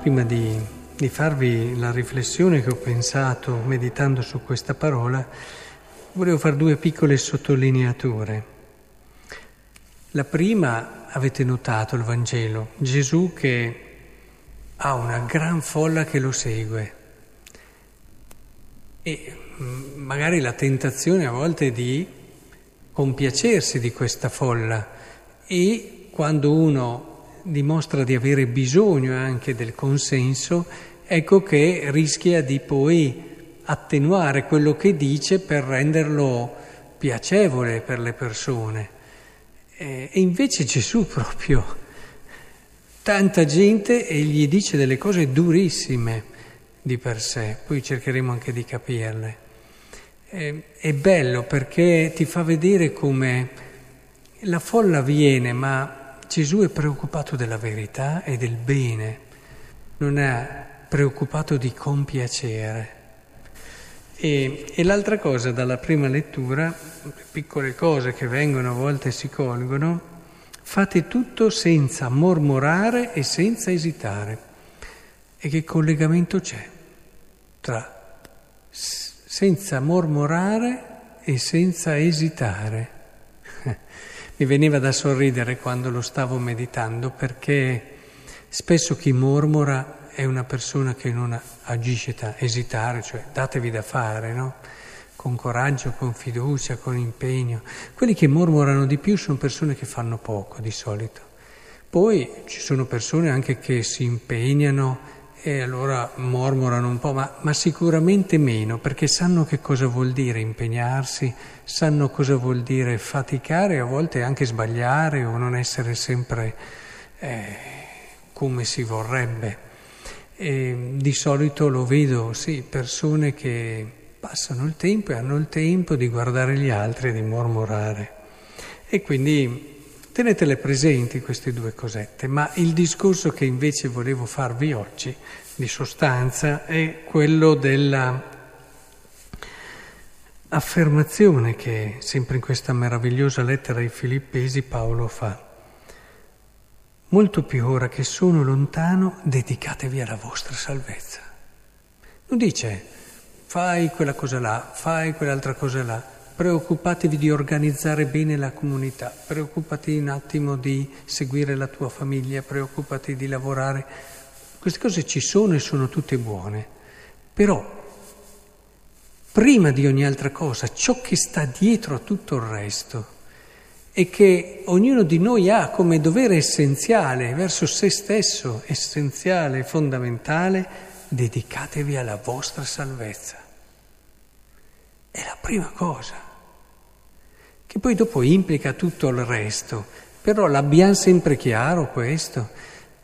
prima di, di farvi la riflessione che ho pensato meditando su questa parola, volevo fare due piccole sottolineature. La prima, avete notato il Vangelo, Gesù che ha una gran folla che lo segue e mm, magari la tentazione a volte di compiacersi di questa folla e quando uno dimostra di avere bisogno anche del consenso, ecco che rischia di poi attenuare quello che dice per renderlo piacevole per le persone. E invece Gesù proprio, tanta gente e gli dice delle cose durissime di per sé, poi cercheremo anche di capirle. È bello perché ti fa vedere come la folla viene, ma Gesù è preoccupato della verità e del bene, non è preoccupato di compiacere. E, e l'altra cosa dalla prima lettura, piccole cose che vengono a volte si colgono, fate tutto senza mormorare e senza esitare. E che collegamento c'è tra senza mormorare e senza esitare? Mi veniva da sorridere quando lo stavo meditando perché spesso chi mormora è una persona che non agisce da esitare, cioè datevi da fare, no? Con coraggio, con fiducia, con impegno. Quelli che mormorano di più sono persone che fanno poco di solito. Poi ci sono persone anche che si impegnano e allora mormorano un po', ma, ma, sicuramente meno, perché sanno che cosa vuol dire impegnarsi, sanno cosa vuol dire faticare, a volte anche sbagliare o non essere sempre eh, come si vorrebbe. E di solito lo vedo, sì, persone che passano il tempo e hanno il tempo di guardare gli altri e di mormorare. E quindi Tenetele presenti queste due cosette, ma il discorso che invece volevo farvi oggi, di sostanza, è quello della affermazione che sempre in questa meravigliosa lettera ai Filippesi Paolo fa. Molto più ora che sono lontano, dedicatevi alla vostra salvezza. Non dice fai quella cosa là, fai quell'altra cosa là preoccupatevi di organizzare bene la comunità, preoccupati un attimo di seguire la tua famiglia, preoccupati di lavorare. Queste cose ci sono e sono tutte buone, però prima di ogni altra cosa ciò che sta dietro a tutto il resto e che ognuno di noi ha come dovere essenziale verso se stesso, essenziale, fondamentale, dedicatevi alla vostra salvezza. È la prima cosa che poi dopo implica tutto il resto, però l'abbiamo sempre chiaro questo,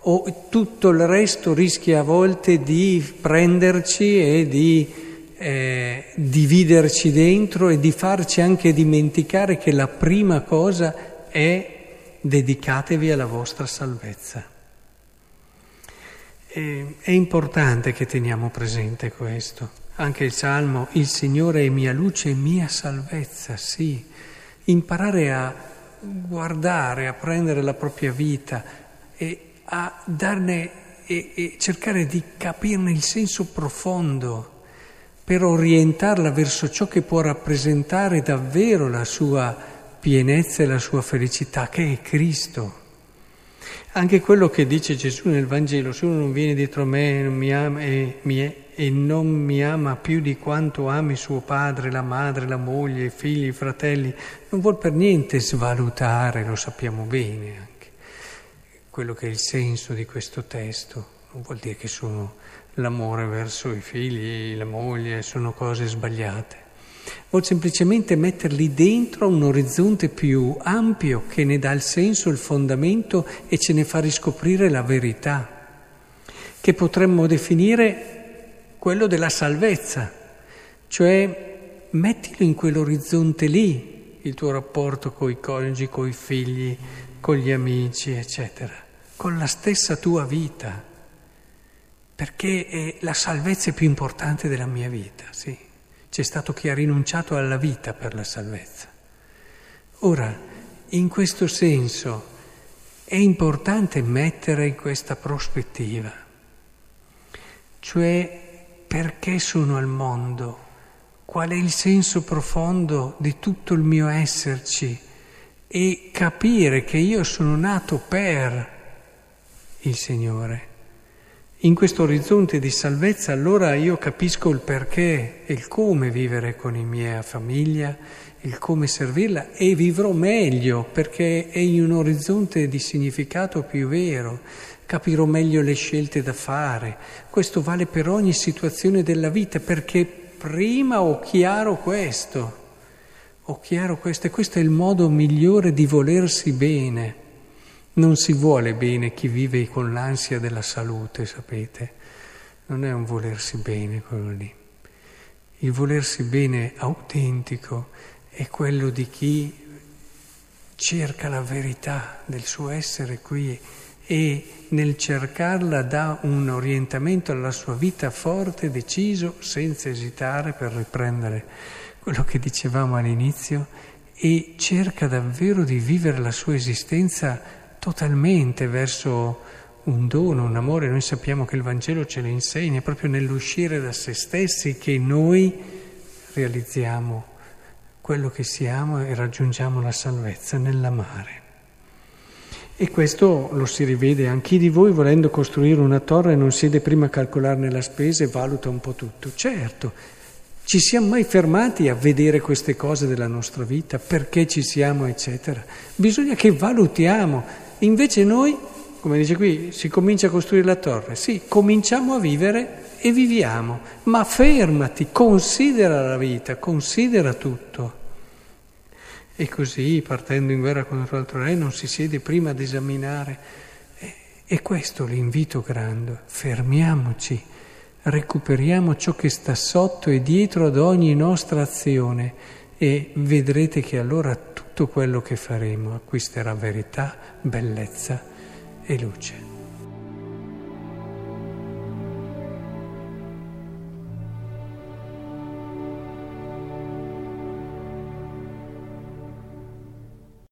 o tutto il resto rischia a volte di prenderci e di eh, dividerci dentro e di farci anche dimenticare che la prima cosa è dedicatevi alla vostra salvezza. E, è importante che teniamo presente questo. Anche il Salmo, il Signore è mia luce e mia salvezza, sì imparare a guardare, a prendere la propria vita e a darne e, e cercare di capirne il senso profondo per orientarla verso ciò che può rappresentare davvero la sua pienezza e la sua felicità, che è Cristo. Anche quello che dice Gesù nel Vangelo, se uno non viene dietro a me non mi ama, e, mi è, e non mi ama più di quanto ami suo padre, la madre, la moglie, i figli, i fratelli, non vuol per niente svalutare, lo sappiamo bene anche, quello che è il senso di questo testo. Non vuol dire che sono l'amore verso i figli, la moglie, sono cose sbagliate. Vuol semplicemente metterli dentro un orizzonte più ampio che ne dà il senso, il fondamento e ce ne fa riscoprire la verità, che potremmo definire quello della salvezza, cioè mettilo in quell'orizzonte lì, il tuo rapporto con i coniugi, con i figli, con gli amici, eccetera, con la stessa tua vita, perché è la salvezza più importante della mia vita, sì. C'è stato chi ha rinunciato alla vita per la salvezza. Ora, in questo senso, è importante mettere in questa prospettiva. cioè perché sono al mondo, qual è il senso profondo di tutto il mio esserci e capire che io sono nato per il Signore. In questo orizzonte di salvezza allora io capisco il perché e il come vivere con la mia famiglia, il come servirla e vivrò meglio perché è in un orizzonte di significato più vero, capirò meglio le scelte da fare. Questo vale per ogni situazione della vita perché prima ho chiaro questo, ho chiaro questo e questo è il modo migliore di volersi bene. Non si vuole bene chi vive con l'ansia della salute, sapete. Non è un volersi bene quello lì. Il volersi bene autentico è quello di chi cerca la verità del suo essere qui e nel cercarla dà un orientamento alla sua vita forte, deciso, senza esitare per riprendere quello che dicevamo all'inizio e cerca davvero di vivere la sua esistenza totalmente verso un dono, un amore. Noi sappiamo che il Vangelo ce lo insegna, proprio nell'uscire da se stessi che noi realizziamo quello che siamo e raggiungiamo la salvezza nell'amare. E questo lo si rivede anche chi di voi volendo costruire una torre non siede prima a calcolarne la spesa e valuta un po' tutto. Certo, ci siamo mai fermati a vedere queste cose della nostra vita, perché ci siamo, eccetera. Bisogna che valutiamo Invece noi, come dice qui, si comincia a costruire la torre. Sì, cominciamo a vivere e viviamo, ma fermati, considera la vita, considera tutto. E così, partendo in guerra contro l'altro re, non si siede prima ad esaminare. E questo l'invito grande, fermiamoci, recuperiamo ciò che sta sotto e dietro ad ogni nostra azione e vedrete che allora tutto quello che faremo acquisterà verità, bellezza e luce.